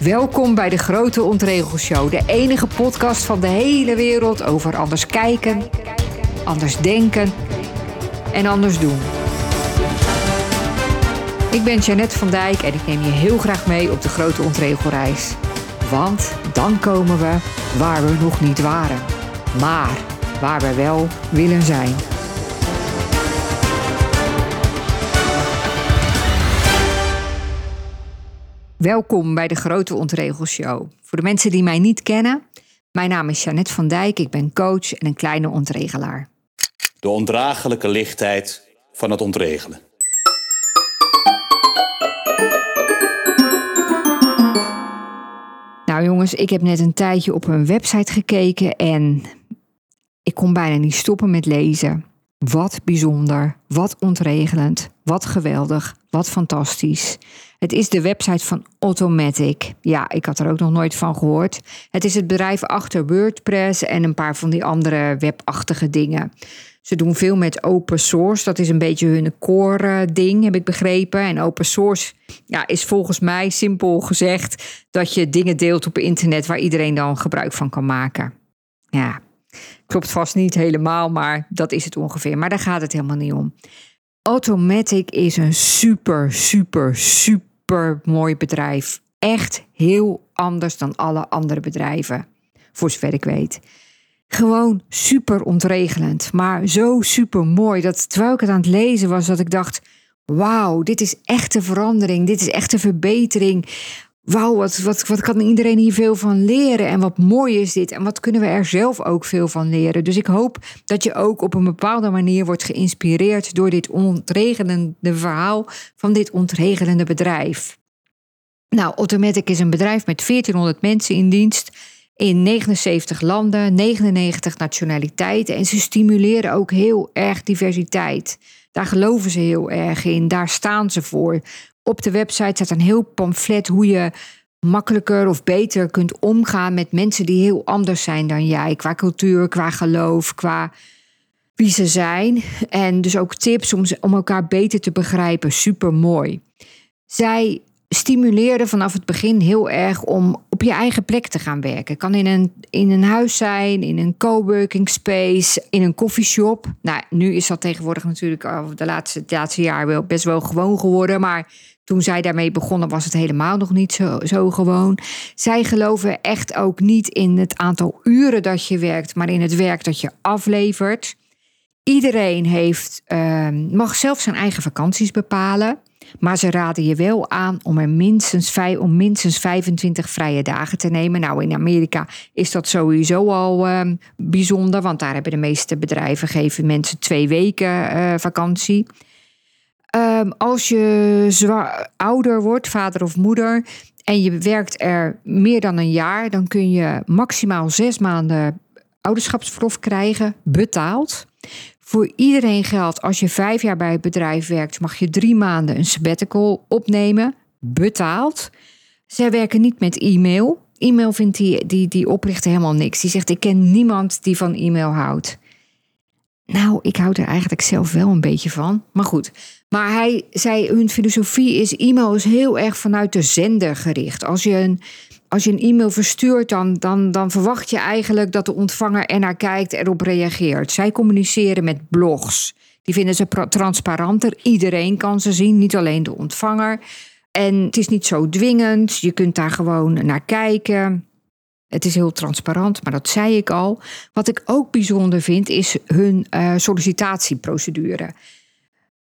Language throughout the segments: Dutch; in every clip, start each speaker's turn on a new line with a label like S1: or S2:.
S1: Welkom bij de Grote Ontregelshow, de enige podcast van de hele wereld over anders kijken, anders denken en anders doen. Ik ben Jeannette van Dijk en ik neem je heel graag mee op de Grote Ontregelreis. Want dan komen we waar we nog niet waren, maar waar we wel willen zijn. Welkom bij de Grote Ontregelshow. Voor de mensen die mij niet kennen, mijn naam is Jeannette van Dijk, ik ben coach en een kleine ontregelaar.
S2: De ondraaglijke lichtheid van het ontregelen.
S1: Nou jongens, ik heb net een tijdje op een website gekeken en ik kon bijna niet stoppen met lezen. Wat bijzonder, wat ontregelend, wat geweldig, wat fantastisch. Het is de website van Automatic. Ja, ik had er ook nog nooit van gehoord. Het is het bedrijf achter WordPress en een paar van die andere webachtige dingen. Ze doen veel met open source. Dat is een beetje hun core ding, heb ik begrepen. En open source ja, is volgens mij simpel gezegd dat je dingen deelt op internet waar iedereen dan gebruik van kan maken. Ja, klopt vast niet helemaal, maar dat is het ongeveer. Maar daar gaat het helemaal niet om. Automatic is een super, super, super mooi bedrijf. Echt heel anders dan alle andere bedrijven, voor zover ik weet. Gewoon super ontregelend, maar zo super mooi dat terwijl ik het aan het lezen was, dat ik dacht: wauw, dit is echte verandering, dit is echte verbetering wauw, wat, wat, wat kan iedereen hier veel van leren? En wat mooi is dit? En wat kunnen we er zelf ook veel van leren? Dus ik hoop dat je ook op een bepaalde manier wordt geïnspireerd door dit ontregelende verhaal van dit ontregelende bedrijf. Nou, Automatic is een bedrijf met 1400 mensen in dienst in 79 landen, 99 nationaliteiten. En ze stimuleren ook heel erg diversiteit. Daar geloven ze heel erg in, daar staan ze voor op de website staat een heel pamflet hoe je makkelijker of beter kunt omgaan met mensen die heel anders zijn dan jij. Qua cultuur, qua geloof, qua wie ze zijn. En dus ook tips om, om elkaar beter te begrijpen. Super mooi. Zij stimuleerde vanaf het begin heel erg om op je eigen plek te gaan werken. Kan in een, in een huis zijn, in een coworking space, in een coffeeshop. Nou, nu is dat tegenwoordig natuurlijk de laatste, het laatste jaar wel best wel gewoon geworden. Maar toen zij daarmee begonnen was het helemaal nog niet zo, zo gewoon. Zij geloven echt ook niet in het aantal uren dat je werkt, maar in het werk dat je aflevert. Iedereen heeft, ehm, mag zelf zijn eigen vakanties bepalen. Maar ze raden je wel aan om er minstens, vijf, om minstens 25 vrije dagen te nemen. Nou, in Amerika is dat sowieso al uh, bijzonder, want daar hebben de meeste bedrijven geven mensen twee weken uh, vakantie. Um, als je ouder wordt, vader of moeder, en je werkt er meer dan een jaar, dan kun je maximaal zes maanden ouderschapsverlof krijgen, betaald. Voor iedereen geldt, als je vijf jaar bij het bedrijf werkt, mag je drie maanden een sabbatical opnemen, betaald. Zij werken niet met e-mail. E-mail vindt die, die, die oprichter helemaal niks. Die zegt, ik ken niemand die van e-mail houdt. Nou, ik houd er eigenlijk zelf wel een beetje van. Maar goed. Maar hij zei, hun filosofie is, e-mail is heel erg vanuit de zender gericht. Als je een, als je een e-mail verstuurt, dan, dan, dan verwacht je eigenlijk dat de ontvanger er naar kijkt, erop reageert. Zij communiceren met blogs. Die vinden ze transparanter. Iedereen kan ze zien, niet alleen de ontvanger. En het is niet zo dwingend. Je kunt daar gewoon naar kijken. Het is heel transparant, maar dat zei ik al. Wat ik ook bijzonder vind, is hun uh, sollicitatieprocedure.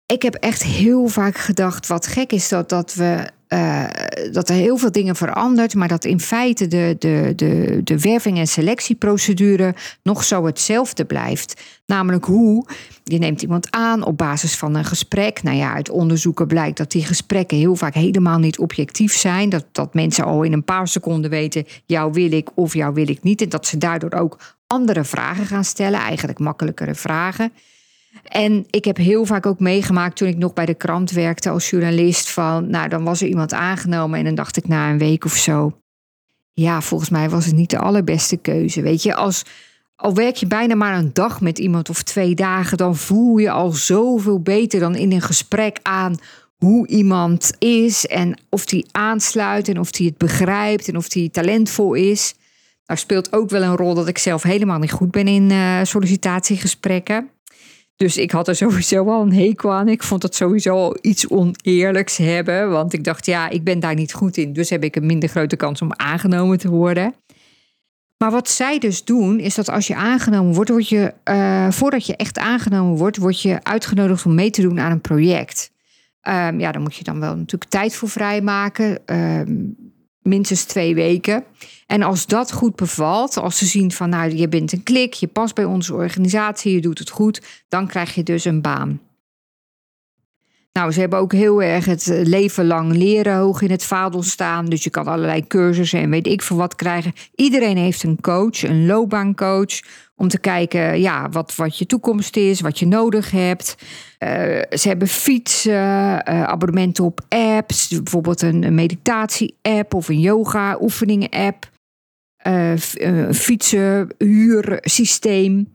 S1: Ik heb echt heel vaak gedacht, wat gek is dat, dat we uh, dat er heel veel dingen verandert, maar dat in feite de, de, de, de werving- en selectieprocedure nog zo hetzelfde blijft. Namelijk hoe je neemt iemand aan op basis van een gesprek. Nou ja, uit onderzoeken blijkt dat die gesprekken heel vaak helemaal niet objectief zijn. Dat, dat mensen al in een paar seconden weten, jou wil ik of jou wil ik niet. En dat ze daardoor ook andere vragen gaan stellen, eigenlijk makkelijkere vragen. En ik heb heel vaak ook meegemaakt toen ik nog bij de krant werkte als journalist van, nou dan was er iemand aangenomen en dan dacht ik na een week of zo, ja, volgens mij was het niet de allerbeste keuze. Weet je, als, al werk je bijna maar een dag met iemand of twee dagen, dan voel je al zoveel beter dan in een gesprek aan hoe iemand is en of die aansluit en of die het begrijpt en of die talentvol is. Nou speelt ook wel een rol dat ik zelf helemaal niet goed ben in uh, sollicitatiegesprekken. Dus ik had er sowieso al een hekel aan. Ik vond het sowieso iets oneerlijks hebben. Want ik dacht, ja, ik ben daar niet goed in. Dus heb ik een minder grote kans om aangenomen te worden. Maar wat zij dus doen, is dat als je aangenomen wordt, word je, uh, voordat je echt aangenomen wordt, word je uitgenodigd om mee te doen aan een project. Um, ja, daar moet je dan wel natuurlijk tijd voor vrijmaken. Um, minstens twee weken. En als dat goed bevalt, als ze zien van nou, je bent een klik, je past bij onze organisatie, je doet het goed, dan krijg je dus een baan. Nou, ze hebben ook heel erg het leven lang leren hoog in het vaandel staan. Dus je kan allerlei cursussen en weet ik veel wat krijgen. Iedereen heeft een coach, een loopbaancoach. Om te kijken ja, wat, wat je toekomst is, wat je nodig hebt. Uh, ze hebben fietsen, uh, abonnementen op apps. Bijvoorbeeld een, meditatie-app of een yoga-oefeningen-app. Uh, een fietsen, huursysteem.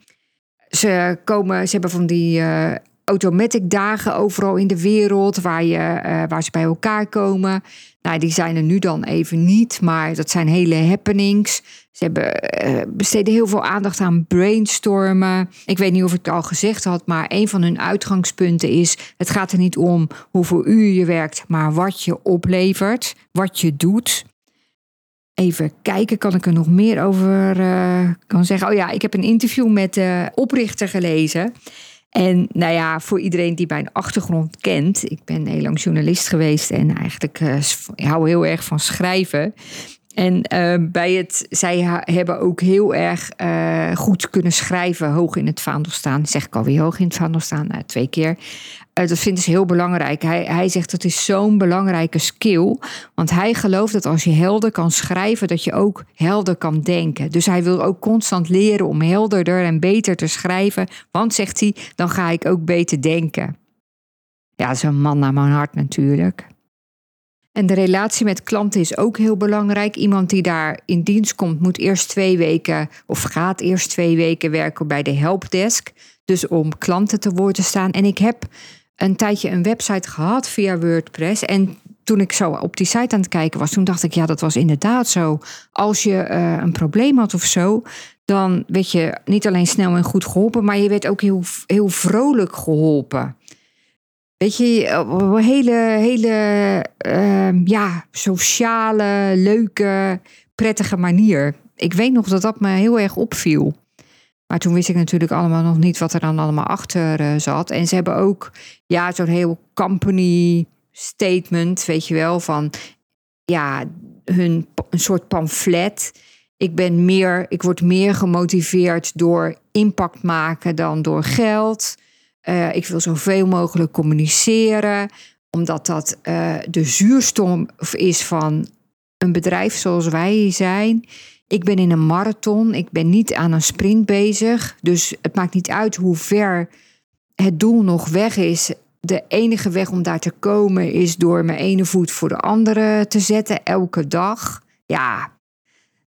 S1: Ze, komen, ze hebben van die automatic dagen overal in de wereld waar, je, uh, waar ze bij elkaar komen. Nou, die zijn er nu dan even niet, maar dat zijn hele happenings. Ze hebben, uh, besteden heel veel aandacht aan brainstormen. Ik weet niet of ik het al gezegd had, maar een van hun uitgangspunten is: het gaat er niet om hoeveel uur je werkt, maar wat je oplevert, wat je doet. Even kijken, kan ik er nog meer over uh, kan zeggen? Oh ja, ik heb een interview met de oprichter gelezen. En nou ja, voor iedereen die mijn achtergrond kent, ik ben heel lang journalist geweest en eigenlijk uh, hou heel erg van schrijven. En uh, bij het, zij hebben ook heel erg uh, goed kunnen schrijven, hoog in het vaandel staan. Zeg ik alweer hoog in het vaandel staan, uh, twee keer. Dat vinden ze heel belangrijk. Hij, hij zegt dat is zo'n belangrijke skill. Want hij gelooft dat als je helder kan schrijven, dat je ook helder kan denken. Dus hij wil ook constant leren om helderder en beter te schrijven. Want, zegt hij, dan ga ik ook beter denken. Ja, een man naar mijn hart natuurlijk. En de relatie met klanten is ook heel belangrijk. Iemand die daar in dienst komt, moet eerst twee weken of gaat eerst twee weken werken bij de helpdesk. Dus om klanten te woord te staan. En ik heb een tijdje een website gehad via WordPress. En toen ik zo op die site aan het kijken was, toen dacht ik, ja, dat was inderdaad zo. Als je uh, een probleem had of zo, dan werd je niet alleen snel en goed geholpen, maar je werd ook heel, heel vrolijk geholpen. Weet je, een hele, hele uh, ja, sociale, leuke, prettige manier. Ik weet nog dat dat me heel erg opviel. Maar toen wist ik natuurlijk allemaal nog niet wat er dan allemaal achter uh, zat. En ze hebben ook ja, zo'n heel company statement, weet je wel, van ja, hun een soort pamflet. Ik ben meer, ik word meer gemotiveerd door impact maken dan door geld. Uh, ik wil zoveel mogelijk communiceren, omdat dat uh, de zuurstof is van een bedrijf zoals wij zijn. Ik ben in een marathon, ik ben niet aan een sprint bezig. Dus het maakt niet uit hoe ver het doel nog weg is. De enige weg om daar te komen is door mijn ene voet voor de andere te zetten, elke dag. Ja,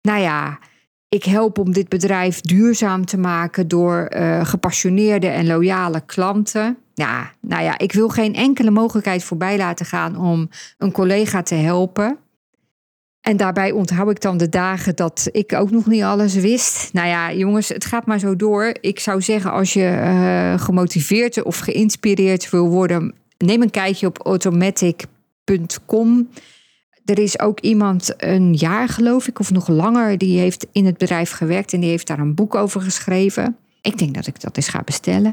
S1: nou ja, ik help om dit bedrijf duurzaam te maken door uh, gepassioneerde en loyale klanten. Ja, nou ja, ik wil geen enkele mogelijkheid voorbij laten gaan om een collega te helpen. En daarbij onthoud ik dan de dagen dat ik ook nog niet alles wist. Nou ja, jongens, het gaat maar zo door. Ik zou zeggen, als je uh, gemotiveerd of geïnspireerd wil worden, neem een kijkje op automatic.com. Er is ook iemand een jaar, geloof ik, of nog langer, die heeft in het bedrijf gewerkt en die heeft daar een boek over geschreven. Ik denk dat ik dat eens ga bestellen.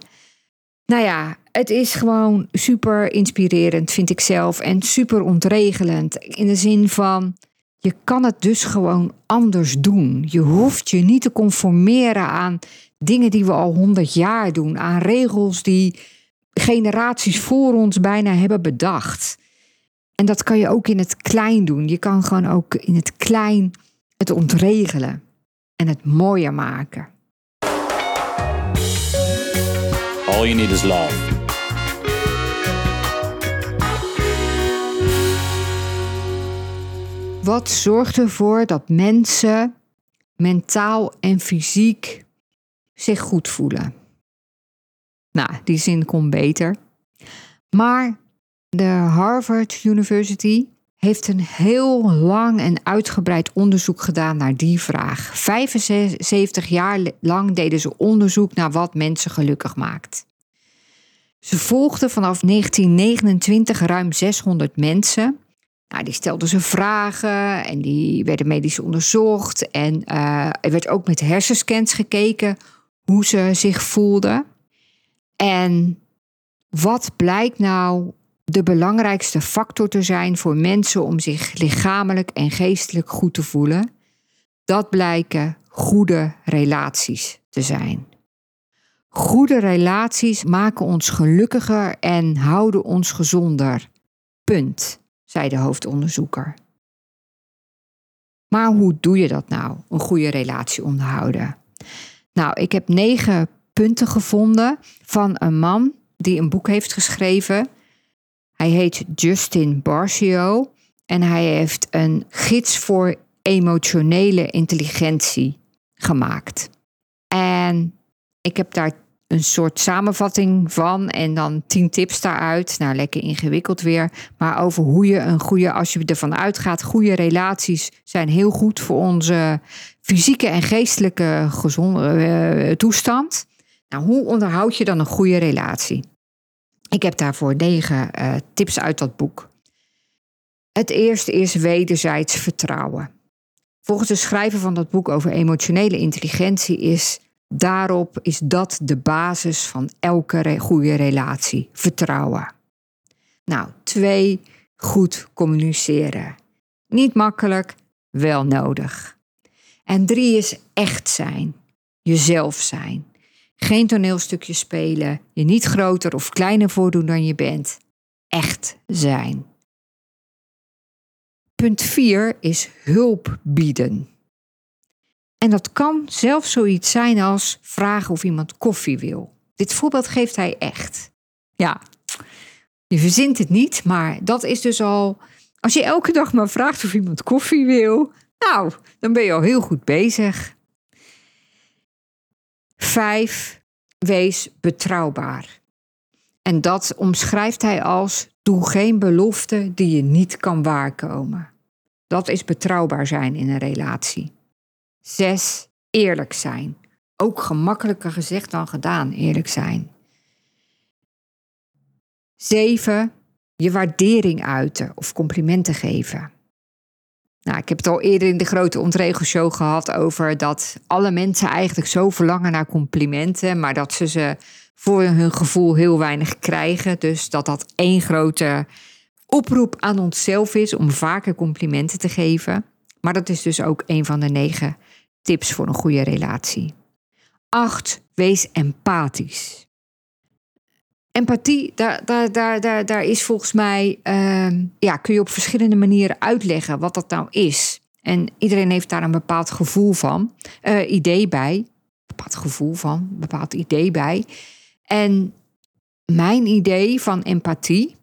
S1: Nou ja, het is gewoon super inspirerend, vind ik zelf. En super ontregelend. In de zin van, je kan het dus gewoon anders doen. Je hoeft je niet te conformeren aan dingen die we al honderd jaar doen. Aan regels die generaties voor ons bijna hebben bedacht. En dat kan je ook in het klein doen. Je kan gewoon ook in het klein het ontregelen en het mooier maken.
S2: All you need is love.
S1: Wat zorgt ervoor dat mensen mentaal en fysiek zich goed voelen? Nou, die zin komt beter. Maar de Harvard University heeft een heel lang en uitgebreid onderzoek gedaan naar die vraag. 75 jaar lang deden ze onderzoek naar wat mensen gelukkig maakt. Ze volgden vanaf 1929 ruim 600 mensen. Nou, die stelden ze vragen en die werden medisch onderzocht. En uh, er werd ook met hersenscans gekeken hoe ze zich voelden. En wat blijkt nou de belangrijkste factor te zijn voor mensen om zich lichamelijk en geestelijk goed te voelen? Dat blijken goede relaties te zijn. Goede relaties maken ons gelukkiger en houden ons gezonder. Punt, zei de hoofdonderzoeker. Maar hoe doe je dat nou, een goede relatie onderhouden? Nou, ik heb negen punten gevonden van een man die een boek heeft geschreven. Hij heet Justin Barcio en hij heeft een gids voor emotionele intelligentie gemaakt. En ik heb daar een soort samenvatting van en dan tien tips daaruit. Nou, lekker ingewikkeld weer. Maar over hoe je een goede, als je ervan uitgaat, goede relaties zijn heel goed voor onze fysieke en geestelijke gezonde uh, toestand. Nou, hoe onderhoud je dan een goede relatie? Ik heb daarvoor negen uh, tips uit dat boek. Het eerste is wederzijds vertrouwen. Volgens de schrijver van dat boek over emotionele intelligentie is Daarop is dat de basis van elke goede relatie: vertrouwen. Nou, twee, goed communiceren. Niet makkelijk, wel nodig. En drie is echt zijn, jezelf zijn. Geen toneelstukje spelen, je niet groter of kleiner voordoen dan je bent. Echt zijn. Punt 4 is hulp bieden. En dat kan zelfs zoiets zijn als vragen of iemand koffie wil. Dit voorbeeld geeft hij echt. Ja, je verzint het niet, maar dat is dus al. Als je elke dag maar vraagt of iemand koffie wil, nou, dan ben je al heel goed bezig. Vijf, wees betrouwbaar. En dat omschrijft hij als: doe geen belofte die je niet kan waarkomen. Dat is betrouwbaar zijn in een relatie. Zes, eerlijk zijn. Ook gemakkelijker gezegd dan gedaan, eerlijk zijn. Zeven, je waardering uiten of complimenten geven. Nou, ik heb het al eerder in de grote ontregelshow gehad over dat alle mensen eigenlijk zo verlangen naar complimenten, maar dat ze ze voor hun gevoel heel weinig krijgen. Dus dat dat één grote oproep aan onszelf is om vaker complimenten te geven. Maar dat is dus ook een van de negen tips voor een goede relatie. 8. Wees empathisch. Empathie, daar, daar, daar, daar, is volgens mij, uh, ja, kun je op verschillende manieren uitleggen wat dat nou is. En iedereen heeft daar een bepaald gevoel van, uh, idee bij. Bepaald gevoel van, bepaald idee bij. En mijn idee van empathie,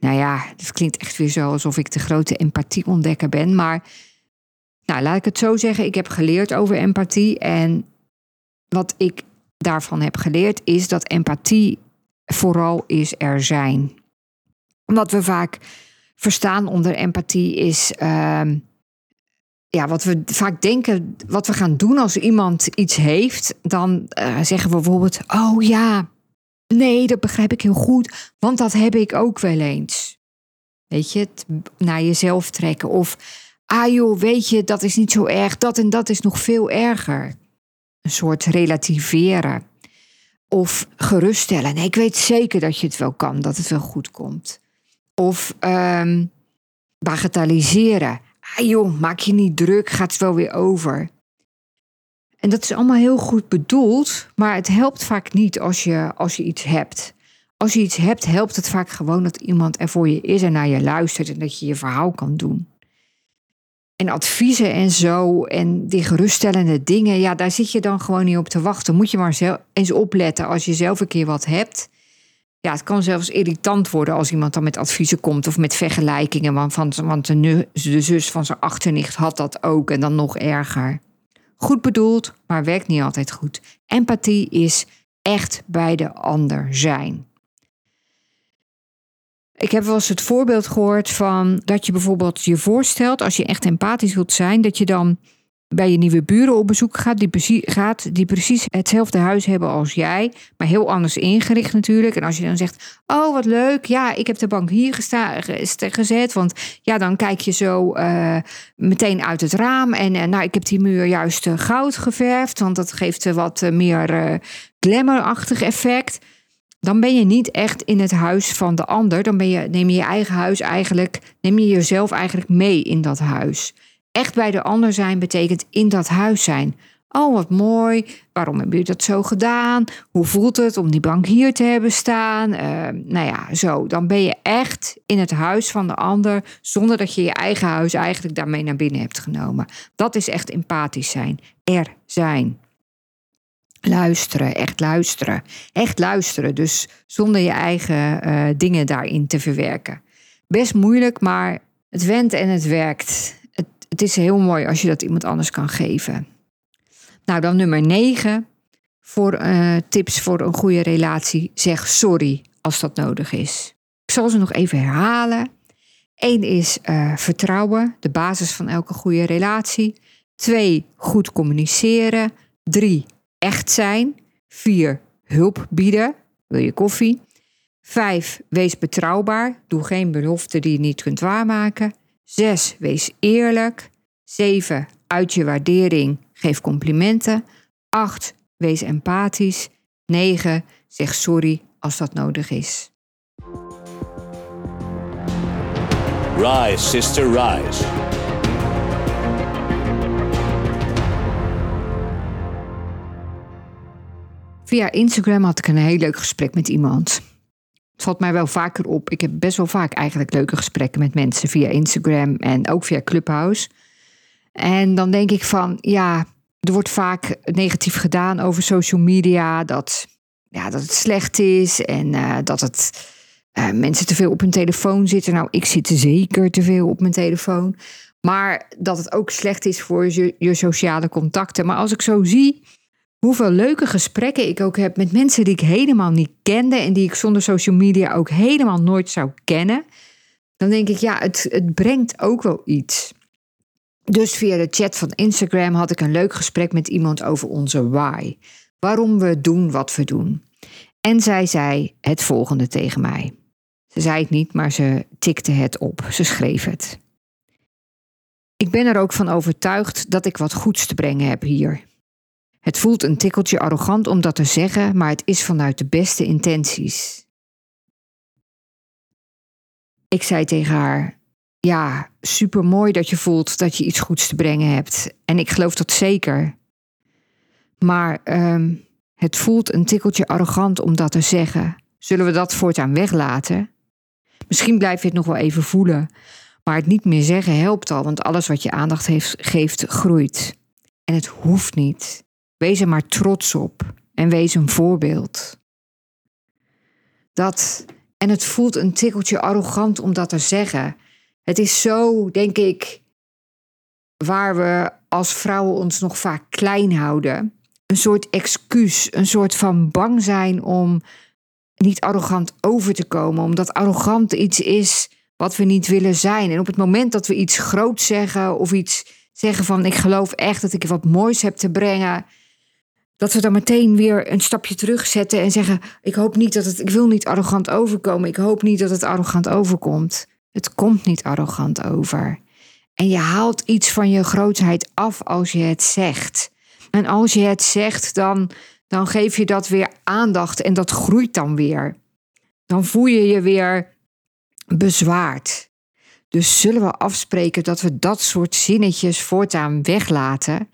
S1: nou ja, het klinkt echt weer zo alsof ik de grote empathieontdekker ben, maar nou, laat ik het zo zeggen. Ik heb geleerd over empathie. En wat ik daarvan heb geleerd is dat empathie vooral is er zijn. Wat we vaak verstaan onder empathie is. Uh, ja, wat we vaak denken, wat we gaan doen als iemand iets heeft, dan uh, zeggen we bijvoorbeeld: Oh ja, nee, dat begrijp ik heel goed, want dat heb ik ook wel eens. Weet je, het naar jezelf trekken. Of ah joh, weet je, dat is niet zo erg, dat en dat is nog veel erger. Een soort relativeren. Of geruststellen. Nee, ik weet zeker dat je het wel kan, dat het wel goed komt. Of um, bagatelliseren. Ah joh, maak je niet druk, gaat het wel weer over. En dat is allemaal heel goed bedoeld, maar het helpt vaak niet als je, als je iets hebt. Als je iets hebt, helpt het vaak gewoon dat iemand er voor je is en naar je luistert en dat je je verhaal kan doen en adviezen en zo en die geruststellende dingen, ja, daar zit je dan gewoon niet op te wachten. Moet je maar zelf eens opletten als je zelf een keer wat hebt. Ja, het kan zelfs irritant worden als iemand dan met adviezen komt of met vergelijkingen. Want, van, want de, de zus van zijn achternicht had dat ook en dan nog erger. Goed bedoeld, maar werkt niet altijd goed. Empathie is echt bij de ander zijn. Ik heb wel eens het voorbeeld gehoord van dat je bijvoorbeeld je voorstelt, als je echt empathisch wilt zijn, dat je dan bij je nieuwe buren op bezoek gaat die, precies, gaat, die precies hetzelfde huis hebben als jij, maar heel anders ingericht natuurlijk. En als je dan zegt, oh wat leuk, ja, ik heb de bank hier gesta- ge- gezet, want ja, dan kijk je zo eh, meteen uit het raam en eh, nou, ik heb die muur juist eh, goud geverfd, want dat geeft wat meer glamourachtig effect. Dan ben je niet echt in het huis van de ander. Dan ben je, neem je je eigen huis eigenlijk, neem je jezelf eigenlijk mee in dat huis. Echt bij de ander zijn betekent in dat huis zijn. Oh, wat mooi. Waarom hebben jullie dat zo gedaan? Hoe voelt het om die bank hier te hebben staan? Eh, nou ja, zo. Dan ben je echt in het huis van de ander, zonder dat je je eigen huis eigenlijk daarmee naar binnen hebt genomen. Dat is echt empathisch zijn. Er zijn. Luisteren, echt luisteren. Echt luisteren, dus zonder je eigen eh, dingen daarin te verwerken. Best moeilijk, maar het went en het werkt. Het, het is heel mooi als je dat iemand anders kan geven. Nou, dan nummer 9. Voor eh, tips voor een goede relatie. Zeg sorry als dat nodig is. Ik zal ze nog even herhalen. Eén is eh, vertrouwen, de basis van elke goede relatie. Twee, goed communiceren. Drie, echt zijn. Vier, hulp bieden. Wil je koffie? Vijf, wees betrouwbaar. Doe geen belofte die je niet kunt waarmaken. Zes, wees eerlijk. Zeven, uit je waardering. Geef complimenten. Acht, wees empathisch. Negen, zeg sorry als dat nodig is.
S2: Rise, sister, rise.
S1: Via Instagram had ik een heel leuk gesprek met iemand. Het valt mij wel vaker op. Ik heb best wel vaak eigenlijk leuke gesprekken met mensen via Instagram en ook via Clubhouse. En dan denk ik van, ja, er wordt vaak negatief gedaan over social media. Dat, ja, dat het slecht is en eh, dat het eh, mensen te veel op hun telefoon zitten. Nou, ik zit zeker te veel op mijn telefoon. Maar dat het ook slecht is voor je, je sociale contacten. Maar als ik zo zie hoeveel leuke gesprekken ik ook heb met mensen die ik helemaal niet kende en die ik zonder social media ook helemaal nooit zou kennen, dan denk ik, ja, het, het brengt ook wel iets. Dus via de chat van Instagram had ik een leuk gesprek met iemand over onze why. Waarom we doen wat we doen. En zij zei het volgende tegen mij. Ze zei het niet, maar ze tikte het op. Ze schreef het. Ik ben er ook van overtuigd dat ik wat goeds te brengen heb hier. Het voelt een tikkeltje arrogant om dat te zeggen, maar het is vanuit de beste intenties. Ik zei tegen haar: Ja, supermooi dat je voelt dat je iets goeds te brengen hebt. En ik geloof dat zeker. Maar ehm, het voelt een tikkeltje arrogant om dat te zeggen. Zullen we dat voortaan weglaten? Misschien blijf je het nog wel even voelen. Maar het niet meer zeggen helpt al, want alles wat je aandacht heeft, geeft, groeit. En het hoeft niet. Wees er maar trots op en wees een voorbeeld. Dat, en het voelt een tikkeltje arrogant om dat te zeggen. Het is zo, denk ik, waar we als vrouwen ons nog vaak klein houden. Een soort excuus, een soort van bang zijn om niet arrogant over te komen, omdat arrogant iets is wat we niet willen zijn. En op het moment dat we iets groots zeggen of iets zeggen van ik geloof echt dat ik wat moois heb te brengen, dat we dan meteen weer een stapje terugzetten en zeggen ik hoop niet dat het ik wil niet arrogant overkomen. Ik hoop niet dat het arrogant overkomt. Het komt niet arrogant over. En je haalt iets van je grootheid af als je het zegt. En als je het zegt, dan, dan geef je dat weer aandacht en dat groeit dan weer. Dan voel je je weer bezwaard. Dus zullen we afspreken dat we dat soort zinnetjes voortaan weglaten?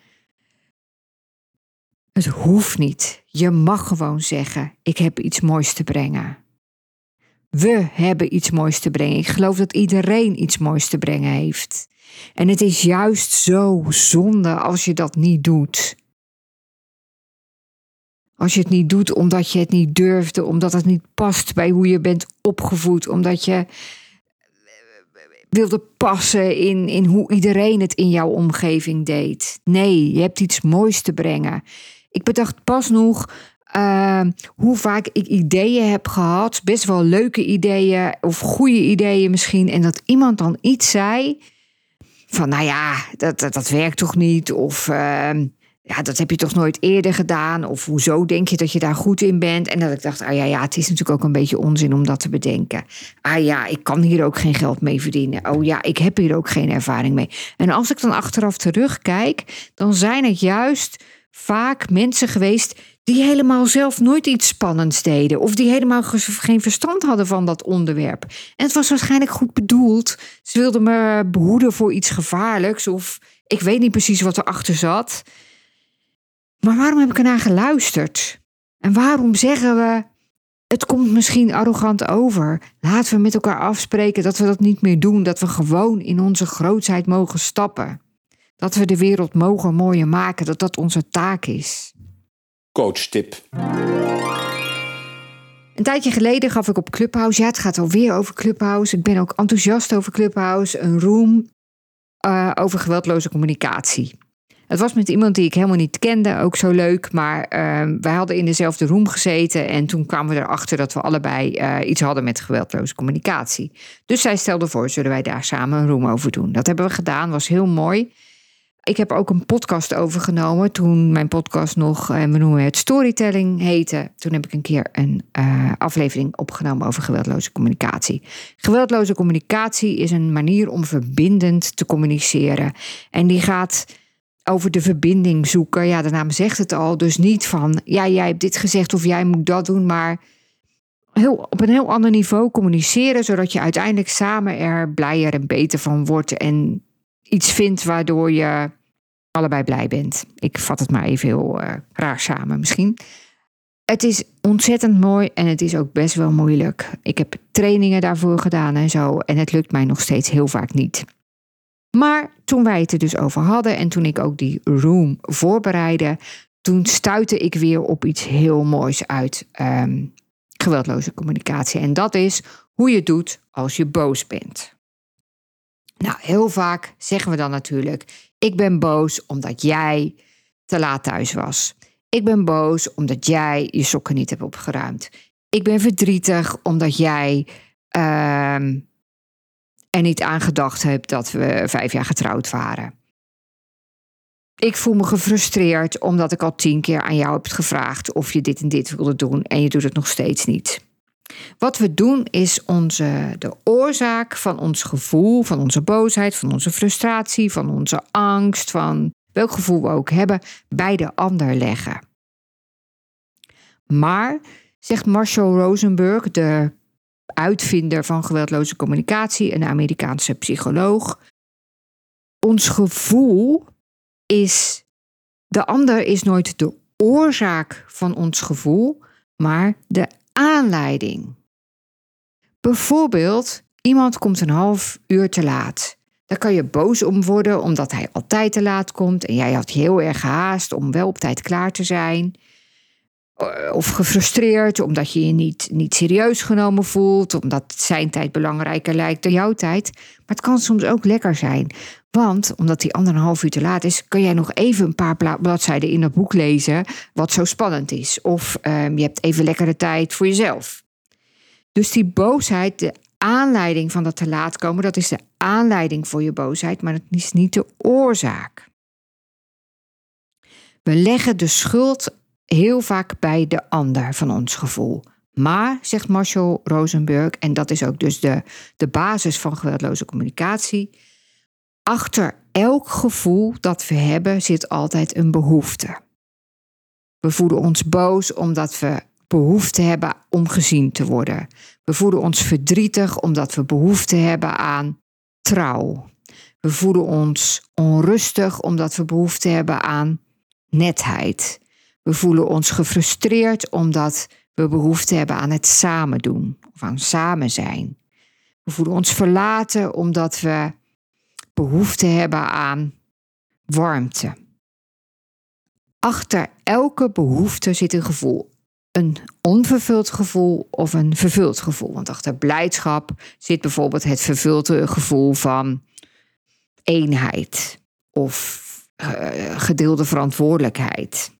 S1: Het hoeft niet. Je mag gewoon zeggen: Ik heb iets moois te brengen. We hebben iets moois te brengen. Ik geloof dat iedereen iets moois te brengen heeft. En het is juist zo zonde als je dat niet doet. Als je het niet doet omdat je het niet durfde, omdat het niet past bij hoe je bent opgevoed, omdat je wilde passen in, in hoe iedereen het in jouw omgeving deed. Nee, je hebt iets moois te brengen. Ik bedacht pas nog, uh, hoe vaak ik ideeën heb gehad, best wel leuke ideeën of goede ideeën misschien, en dat iemand dan iets zei van, nou ja, dat, dat, dat werkt toch niet, of uh, ja, dat heb je toch nooit eerder gedaan, of hoezo denk je dat je daar goed in bent? En dat ik dacht, ah ja, ja, het is natuurlijk ook een beetje onzin om dat te bedenken. Ah ja, ik kan hier ook geen geld mee verdienen. Oh ja, ik heb hier ook geen ervaring mee. En als ik dan achteraf terugkijk, dan zijn het juist vaak mensen geweest die helemaal zelf nooit iets spannends deden. Of die helemaal geen verstand hadden van dat onderwerp. En het was waarschijnlijk goed bedoeld. Ze wilden me behoeden voor iets gevaarlijks. Of ik weet niet precies wat erachter zat. Maar waarom heb ik ernaar geluisterd? En waarom zeggen we. Het komt misschien arrogant over. Laten we met elkaar afspreken dat we dat niet meer doen. Dat we gewoon in onze grootheid mogen stappen. Dat we de wereld mogen mooier maken. Dat dat onze taak is
S2: coachtip.
S1: Een tijdje geleden gaf ik op Clubhouse, ja het gaat alweer over Clubhouse, ik ben ook enthousiast over Clubhouse, een room uh, over geweldloze communicatie. Het was met iemand die ik helemaal niet kende, ook zo leuk, maar uh, wij hadden in dezelfde room gezeten en toen kwamen we erachter dat we allebei uh, iets hadden met geweldloze communicatie. Dus zij stelde voor, zullen wij daar samen een room over doen? Dat hebben we gedaan, was heel mooi. Ik heb ook een podcast overgenomen toen mijn podcast nog, eh, we noemen het storytelling heette. Toen heb ik een keer een uh, aflevering opgenomen over geweldloze communicatie. Geweldloze communicatie is een manier om verbindend te communiceren. En die gaat over de verbinding zoeken. Ja, de naam zegt het al. Dus niet van, ja, jij hebt dit gezegd of jij moet dat doen, maar heel, op een heel ander niveau communiceren, zodat je uiteindelijk samen er blijer en beter van wordt en iets vindt waardoor je allebei blij bent. Ik vat het maar even heel uh, raar samen misschien. Het is ontzettend mooi en het is ook best wel moeilijk. Ik heb trainingen daarvoor gedaan en zo en het lukt mij nog steeds heel vaak niet. Maar toen wij het er dus over hadden en toen ik ook die room voorbereidde, toen stuitte ik weer op iets heel moois uit um, geweldloze communicatie. En dat is hoe je doet als je boos bent. Nou, heel vaak zeggen we dan natuurlijk: Ik ben boos omdat jij te laat thuis was. Ik ben boos omdat jij je sokken niet hebt opgeruimd. Ik ben verdrietig omdat jij uh, er niet aan gedacht hebt dat we vijf jaar getrouwd waren. Ik voel me gefrustreerd omdat ik al tien keer aan jou heb gevraagd of je dit en dit wilde doen en je doet het nog steeds niet. Wat we doen is onze, de oorzaak van ons gevoel, van onze boosheid, van onze frustratie, van onze angst, van welk gevoel we ook hebben, bij de ander leggen. Maar, zegt Marshall Rosenberg, de uitvinder van geweldloze communicatie, een Amerikaanse psycholoog, ons gevoel is, de ander is nooit de oorzaak van ons gevoel, maar de aanleiding. Bijvoorbeeld, iemand komt een half uur te laat. Daar kan je boos om worden omdat hij altijd te laat komt en jij had heel erg gehaast om wel op tijd klaar te zijn. Eh, of gefrustreerd omdat je je niet, niet serieus genomen voelt, omdat zijn tijd belangrijker lijkt dan jouw tijd. Maar het kan soms ook lekker zijn. Want omdat die anderhalf uur te laat is, kan jij nog even een paar bladzijden in het boek lezen, wat zo spannend is. Of um, je hebt even lekkere tijd voor jezelf. Dus die boosheid, de aanleiding van dat te laat komen, dat is de aanleiding voor je boosheid, maar het is niet de oorzaak. We leggen de schuld heel vaak bij de ander van ons gevoel. Maar, zegt Marshall Rosenberg, en dat is ook dus de, de basis van geweldloze communicatie, achter elk gevoel dat we hebben zit altijd een behoefte. We voelen ons boos omdat we behoefte hebben om gezien te worden. We voelen ons verdrietig omdat we behoefte hebben aan trouw. We voelen ons onrustig omdat we behoefte hebben aan netheid. We voelen ons gefrustreerd omdat we behoefte hebben aan het samen doen of aan samen zijn. We voelen ons verlaten omdat we behoefte hebben aan warmte. Achter elke behoefte zit een gevoel. Een onvervuld gevoel of een vervuld gevoel. Want achter blijdschap zit bijvoorbeeld het vervulde gevoel van eenheid of uh, gedeelde verantwoordelijkheid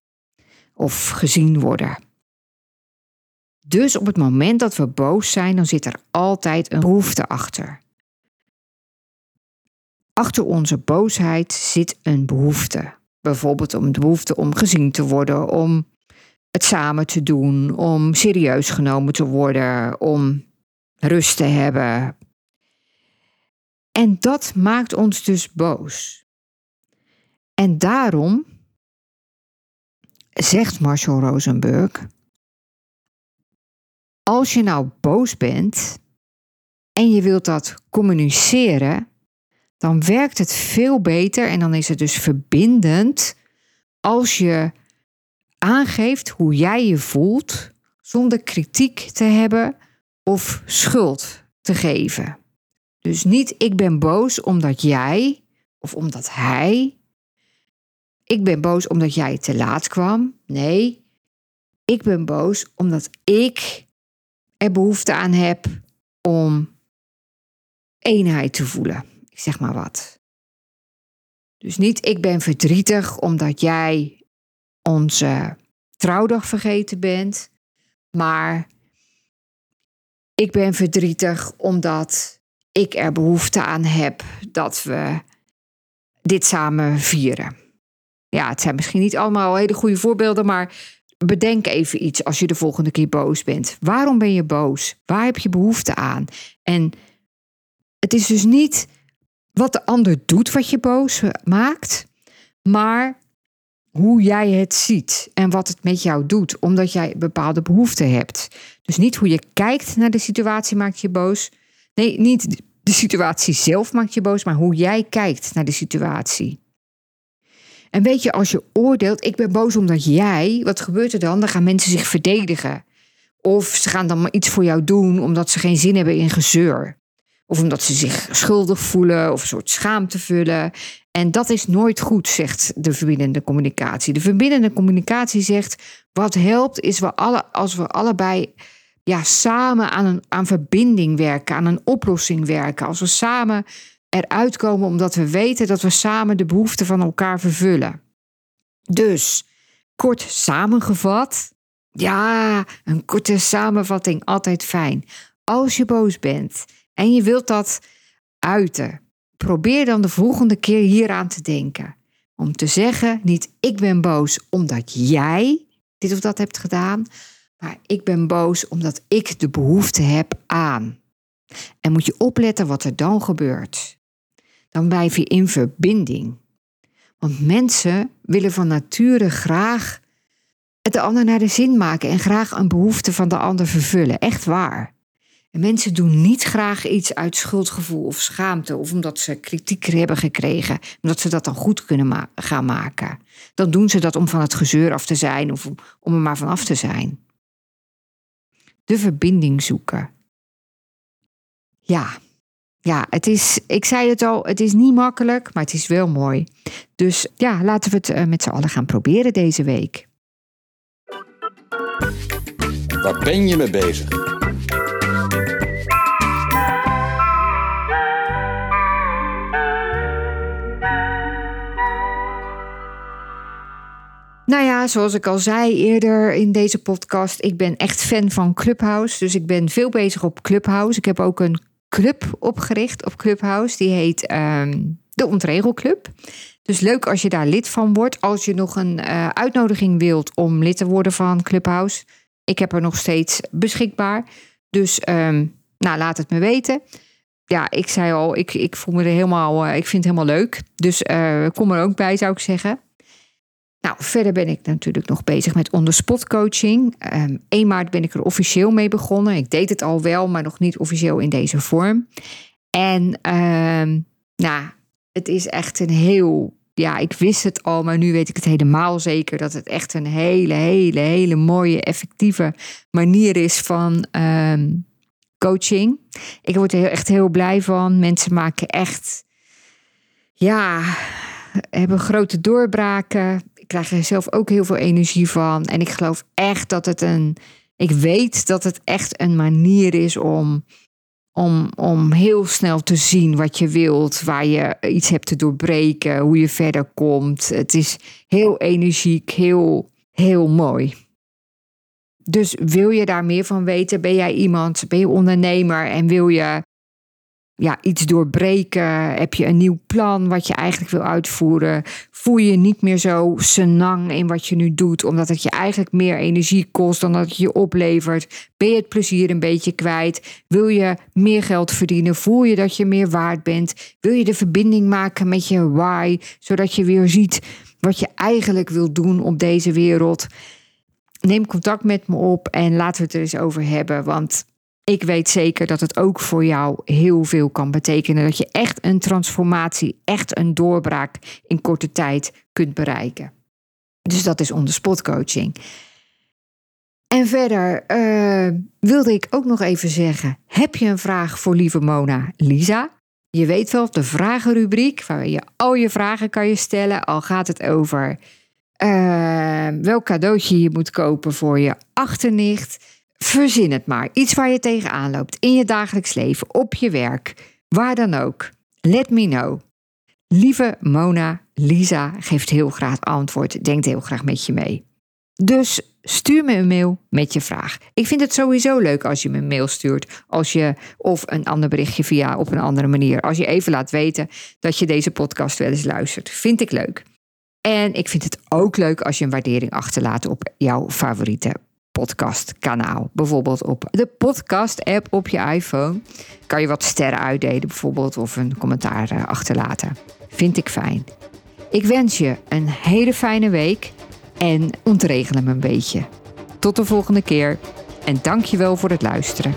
S1: of gezien worden. Dus op het moment dat we boos zijn, dan zit er altijd een behoefte achter. Achter onze boosheid zit een behoefte. Bijvoorbeeld om de behoefte om gezien te worden, om het samen te doen, om serieus genomen te worden, om rust te hebben. En dat maakt ons dus boos. En daarom zegt Marshall Rosenberg: als je nou boos bent en je wilt dat communiceren, dan werkt het veel beter en dan is het dus verbindend als je aangeeft hoe jij je voelt zonder kritiek te hebben of schuld te geven. Dus niet ik ben boos omdat jij of omdat hij. Ik ben boos omdat jij te laat kwam. Nee, ik ben boos omdat ik er behoefte aan heb om eenheid te voelen. Zeg maar wat. Dus niet ik ben verdrietig omdat jij onze trouwdag vergeten bent, maar ik ben verdrietig omdat ik er behoefte aan heb dat we dit samen vieren. Ja, het zijn misschien niet allemaal hele goede voorbeelden, maar bedenk even iets als je de volgende keer boos bent. Waarom ben je boos? Waar heb je behoefte aan? En het is dus niet wat de ander doet wat je boos maakt, maar hoe jij het ziet en wat het met jou doet, omdat jij bepaalde behoeften hebt. Dus niet hoe je kijkt naar de situatie maakt je boos. Nee, niet de situatie zelf maakt je boos, maar hoe jij kijkt naar de situatie. En weet je, als je oordeelt, ik ben boos omdat jij, wat gebeurt er dan? Dan gaan mensen zich verdedigen. Of ze gaan dan maar iets voor jou doen omdat ze geen zin hebben in gezeur. Of omdat ze zich schuldig voelen of een soort schaamte vullen. En dat is nooit goed, zegt de verbindende communicatie. De verbindende communicatie zegt: wat helpt is we alle, als we allebei ja, samen aan, een, aan verbinding werken, aan een oplossing werken. Als we samen eruit komen omdat we weten dat we samen de behoeften van elkaar vervullen. Dus, kort samengevat. Ja, een korte samenvatting, altijd fijn. Als je boos bent en je wilt dat uiten, probeer dan de volgende keer hieraan te denken. Om te zeggen, niet ik ben boos omdat jij dit of dat hebt gedaan, maar ik ben boos omdat ik de behoefte heb aan. En moet je opletten wat er dan gebeurt dan blijf je in verbinding. Want mensen willen van nature graag het de ander naar de zin maken en graag een behoefte van de ander vervullen. Echt waar. En mensen doen niet graag iets uit schuldgevoel of schaamte of omdat ze kritiek hebben gekregen, omdat ze dat dan goed kunnen gaan maken. Dan doen ze dat om van het gezeur af te zijn of om, er maar van af te zijn. De verbinding zoeken. Ja, ja, het is, ik zei het al, het is niet makkelijk, maar het is wel mooi. Dus ja, laten we het eh, met z'n allen gaan proberen deze week.
S2: Waar ben je mee bezig?
S1: Nou ja, zoals ik al zei eerder in deze podcast, ik ben echt fan van Clubhouse. Dus ik ben veel bezig op Clubhouse. Ik heb ook een club opgericht op Clubhouse. Die heet um, de Ontregelclub. Dus leuk als je daar lid van wordt. Als je nog een uh, uitnodiging wilt om lid te worden van Clubhouse. Ik heb er nog steeds beschikbaar. Dus um, nou, laat het me weten. Ja, ik zei al, ik, ik voel me er helemaal, uh, ik vind het helemaal leuk. Dus uh, kom er ook bij, zou ik zeggen. Nou, verder ben ik natuurlijk nog bezig met onderspot coaching. Um, ehm, 1 maart ben ik er officieel mee begonnen. Ik deed het al wel, maar nog niet officieel in deze vorm. En um, nou, het is echt een heel. Ja, ik wist het al, maar nu weet ik het helemaal zeker dat het echt een hele, hele, hele mooie, effectieve manier is van um, coaching. Ik word er echt heel blij van. Mensen maken echt, ja, hebben grote doorbraken krijg er zelf ook heel veel energie van. En ik geloof echt dat het een. Ik weet dat het echt een manier is om, om, om heel snel te zien wat je wilt, waar je iets hebt te doorbreken, hoe je verder komt. Het is heel energiek, heel, heel mooi. Dus wil je daar meer van weten? Ben jij iemand, ben je ondernemer en wil je ja, iets doorbreken? Heb je een nieuw plan wat je eigenlijk wil uitvoeren? Voel je niet meer zo senang in wat je nu doet, omdat het je eigenlijk meer energie kost dan dat het je oplevert? Ben je het plezier een beetje kwijt? Wil je meer geld verdienen? Voel je dat je meer waard bent? Wil je de verbinding maken met je why, zodat je weer ziet wat je eigenlijk wil doen op deze wereld? Neem contact met me op en laten we het er eens over hebben. Want ik weet zeker dat het ook voor jou heel veel kan betekenen. Dat je echt een transformatie, echt een doorbraak in korte tijd kunt bereiken. Dus dat is onder spot coaching. En verder uh, wilde ik ook nog even zeggen: heb je een vraag voor lieve Mona Lisa? Je weet wel, de vragenrubriek, waar je al je vragen kan je stellen. Al gaat het over uh, welk cadeautje je moet kopen voor je achternicht Verzin het maar. Iets waar je tegenaan loopt in je dagelijks leven, op je werk, waar dan ook. Let me know. Lieve Mona, Lisa geeft heel graag antwoord, denkt heel graag met je mee. Dus stuur me een mail met je vraag. Ik vind het sowieso leuk als je me een mail stuurt, als je of een ander berichtje via op een andere manier. Als je even laat weten dat je deze podcast wel eens luistert, vind ik leuk. En ik vind het ook leuk als je een waardering achterlaat op jouw favoriete podcastkanaal. Bijvoorbeeld op de podcast-app op je iPhone. Kan je wat sterren uitdelen bijvoorbeeld of een commentaar eh, achterlaten. Vind ik fijn. Ik wens je een hele fijne week en ontregel hem een beetje. Tot de volgende keer en dank je wel voor het luisteren.